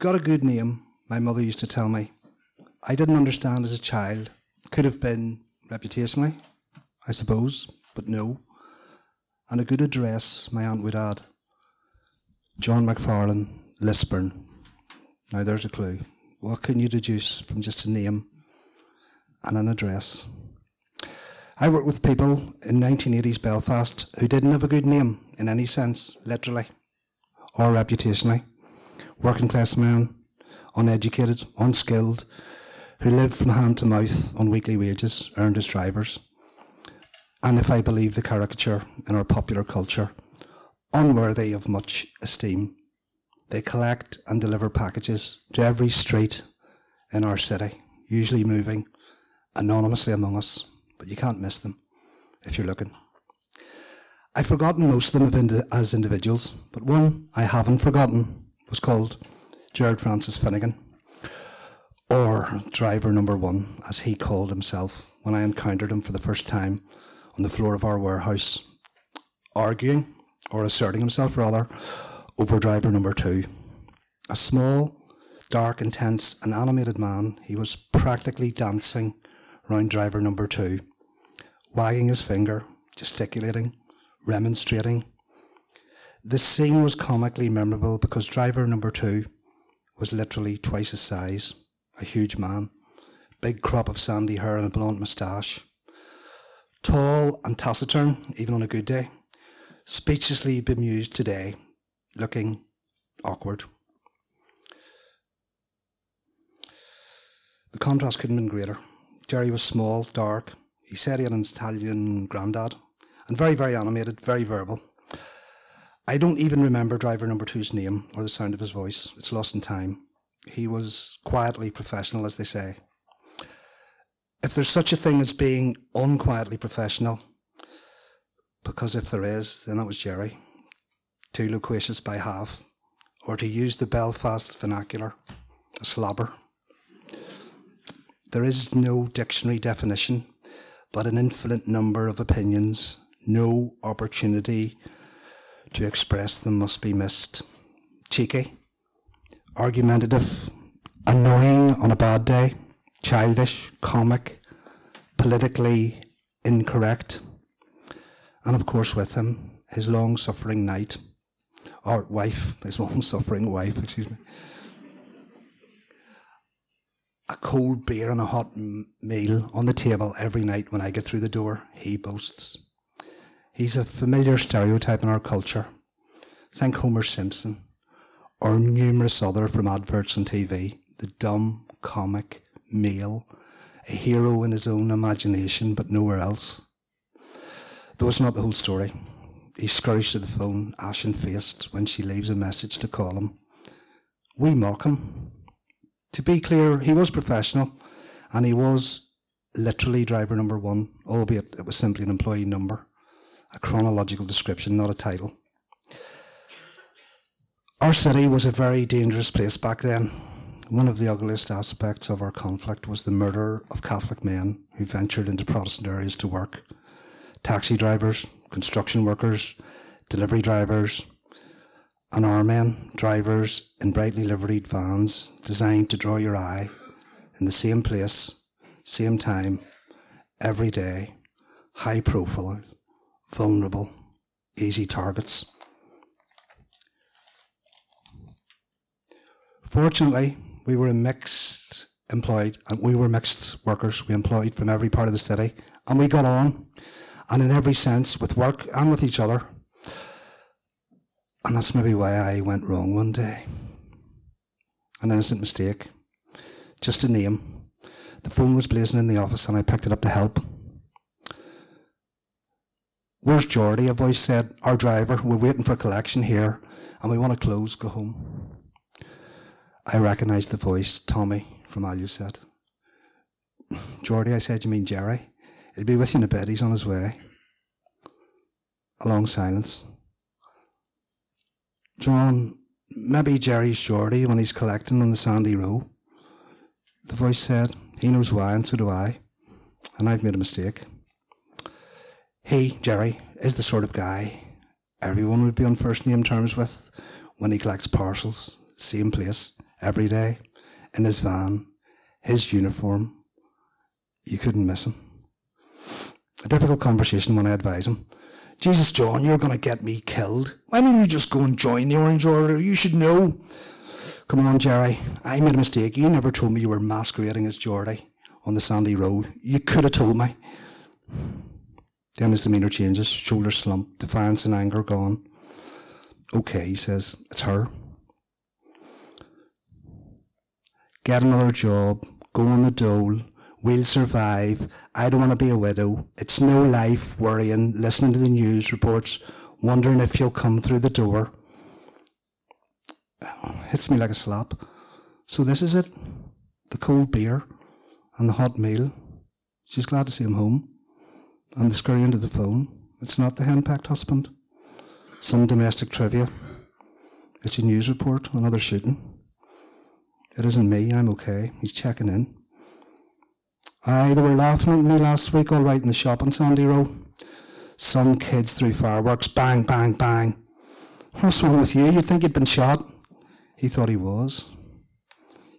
got a good name, my mother used to tell me. I didn't understand as a child. Could have been reputationally, I suppose, but no. And a good address, my aunt would add. John McFarlane, Lisburn. Now there's a clue. What can you deduce from just a name and an address? I worked with people in 1980s Belfast who didn't have a good name in any sense, literally, or reputationally. Working class men, uneducated, unskilled, who lived from hand to mouth on weekly wages, earned as drivers. And if I believe the caricature in our popular culture, unworthy of much esteem. They collect and deliver packages to every street in our city, usually moving anonymously among us, but you can't miss them if you're looking. I've forgotten most of them as individuals, but one I haven't forgotten was called Gerard Francis Finnegan, or driver number one, as he called himself when I encountered him for the first time on the floor of our warehouse, arguing, or asserting himself rather, over driver number two. A small, dark, intense, and animated man, he was practically dancing round driver number two, wagging his finger, gesticulating, remonstrating. This scene was comically memorable because driver number two was literally twice his size, a huge man, big crop of sandy hair and a blonde moustache. Tall and taciturn, even on a good day, speechlessly bemused today, looking awkward. The contrast couldn't have been greater. Jerry was small, dark. He said he had an Italian granddad, and very, very animated, very verbal. I don't even remember driver number two's name or the sound of his voice. It's lost in time. He was quietly professional, as they say. If there's such a thing as being unquietly professional, because if there is, then that was Jerry. Too loquacious by half, or to use the Belfast vernacular, a slobber. There is no dictionary definition, but an infinite number of opinions. No opportunity to express them must be missed. Cheeky, argumentative, annoying on a bad day, childish, comic, politically incorrect, and of course with him, his long suffering knight, or wife, his long suffering wife, excuse me. A cold beer and a hot meal on the table every night when I get through the door, he boasts. He's a familiar stereotype in our culture. Think Homer Simpson, or numerous other from adverts on TV. The dumb, comic, male, a hero in his own imagination, but nowhere else. Though it's not the whole story. He scurries to the phone, ashen faced, when she leaves a message to call him. We mock him. To be clear, he was professional, and he was literally driver number one, albeit it was simply an employee number a chronological description, not a title. Our city was a very dangerous place back then. One of the ugliest aspects of our conflict was the murder of Catholic men who ventured into Protestant areas to work. Taxi drivers, construction workers, delivery drivers, and our men, drivers in brightly liveried vans designed to draw your eye in the same place, same time, every day, high profile, vulnerable, easy targets. Fortunately, we were a mixed employed and we were mixed workers. We employed from every part of the city and we got on and in every sense with work and with each other. And that's maybe why I went wrong one day. An innocent mistake. Just a name. The phone was blazing in the office and I picked it up to help. Where's Geordie? A voice said, Our driver, we're waiting for collection here and we want to close, go home. I recognised the voice, Tommy from Alu said. Geordie, I said, You mean Jerry? He'll be with you in a bit, he's on his way. A long silence. John, maybe Jerry's Geordie when he's collecting on the Sandy Row. The voice said, He knows why, and so do I. And I've made a mistake. He, Jerry, is the sort of guy everyone would be on first name terms with when he collects parcels, same place, every day, in his van, his uniform. You couldn't miss him. A difficult conversation when I advise him. Jesus, John, you're going to get me killed. Why don't you just go and join the Orange Order? You should know. Come on, Jerry. I made a mistake. You never told me you were masquerading as Geordie on the Sandy Row. You could have told me. Then his demeanour changes, shoulders slump, defiance and anger gone. Okay, he says, it's her. Get another job, go on the dole, we'll survive. I don't want to be a widow. It's no life worrying, listening to the news reports, wondering if you'll come through the door. Hits me like a slap. So this is it the cold beer and the hot meal. She's glad to see him home. And the scurry into the phone. It's not the henpecked husband. Some domestic trivia. It's a news report, another shooting. It isn't me, I'm okay. He's checking in. Aye, they were laughing at me last week, all right, in the shop on Sandy Row. Some kids threw fireworks, bang, bang, bang. What's wrong with you? You'd think you'd been shot. He thought he was.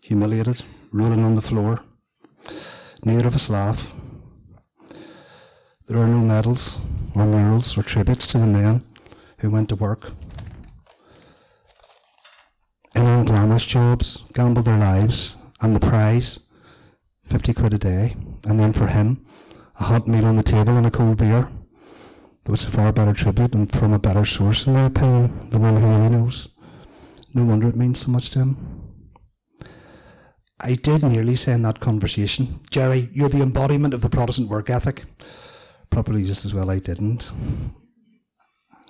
Humiliated, rolling on the floor. Neither of us laugh. There are no medals or murals or tributes to the men who went to work in unglamorous jobs, gambled their lives, and the prize 50 quid a day, and then for him, a hot meal on the table and a cold beer. That was a far better tribute and from a better source, in my opinion, the one who really knows. No wonder it means so much to him. I did nearly say in that conversation, Jerry, you're the embodiment of the Protestant work ethic. Probably just as well I didn't.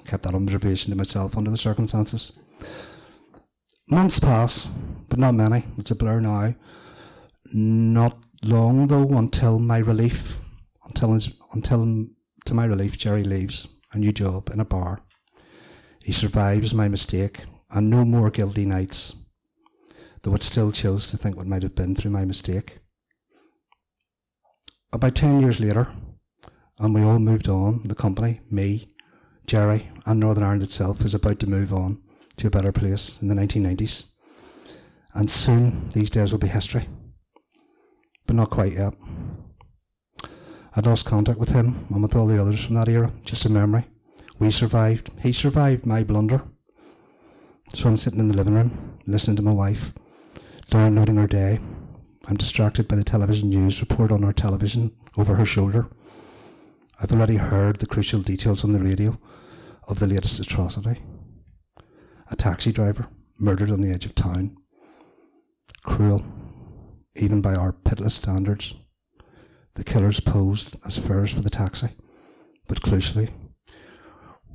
Kept that observation to myself under the circumstances. Months pass, but not many. It's a blur now. Not long though until my relief, until until to my relief, Jerry leaves a new job in a bar. He survives my mistake and no more guilty nights, though it still chills to think what might have been through my mistake. About ten years later, and we all moved on, the company, me, Jerry, and Northern Ireland itself is about to move on to a better place in the 1990s. And soon these days will be history but not quite yet. I'd lost contact with him and with all the others from that era, just a memory. We survived. He survived my blunder. So I'm sitting in the living room, listening to my wife, downloading her day. I'm distracted by the television news report on our television over her shoulder. I've already heard the crucial details on the radio of the latest atrocity. A taxi driver murdered on the edge of town. Cruel, even by our pitiless standards. The killers posed as fares for the taxi, but crucially,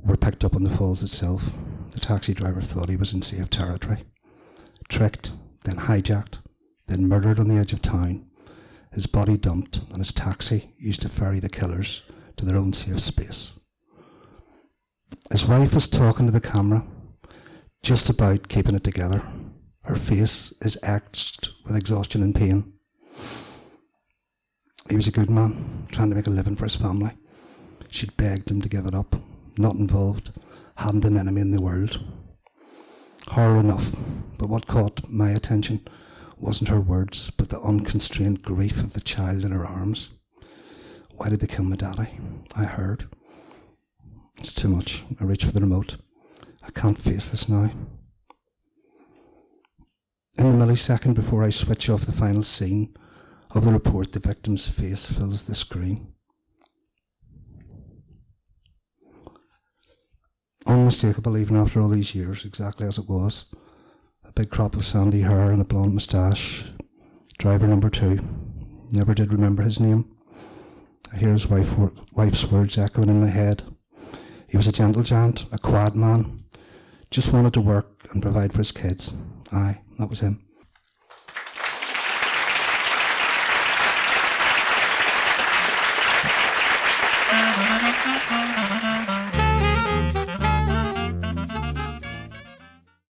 were picked up on the Falls itself. The taxi driver thought he was in safe territory. Tricked, then hijacked, then murdered on the edge of town, his body dumped, and his taxi used to ferry the killers to their own safe space. His wife is talking to the camera, just about keeping it together her face is etched with exhaustion and pain. He was a good man, trying to make a living for his family. She'd begged him to give it up, not involved, hadn't an enemy in the world. Horror enough, but what caught my attention wasn't her words, but the unconstrained grief of the child in her arms. Why did they kill my daddy? I heard. It's too much. I reach for the remote. I can't face this now. In the millisecond before I switch off the final scene of the report, the victim's face fills the screen. Unmistakable, even after all these years, exactly as it was. A big crop of sandy hair and a blonde moustache. Driver number two. Never did remember his name. I hear his wife, wife's words echoing in my head. He was a gentle giant, a quad man. Just wanted to work and provide for his kids. Aye, that was him.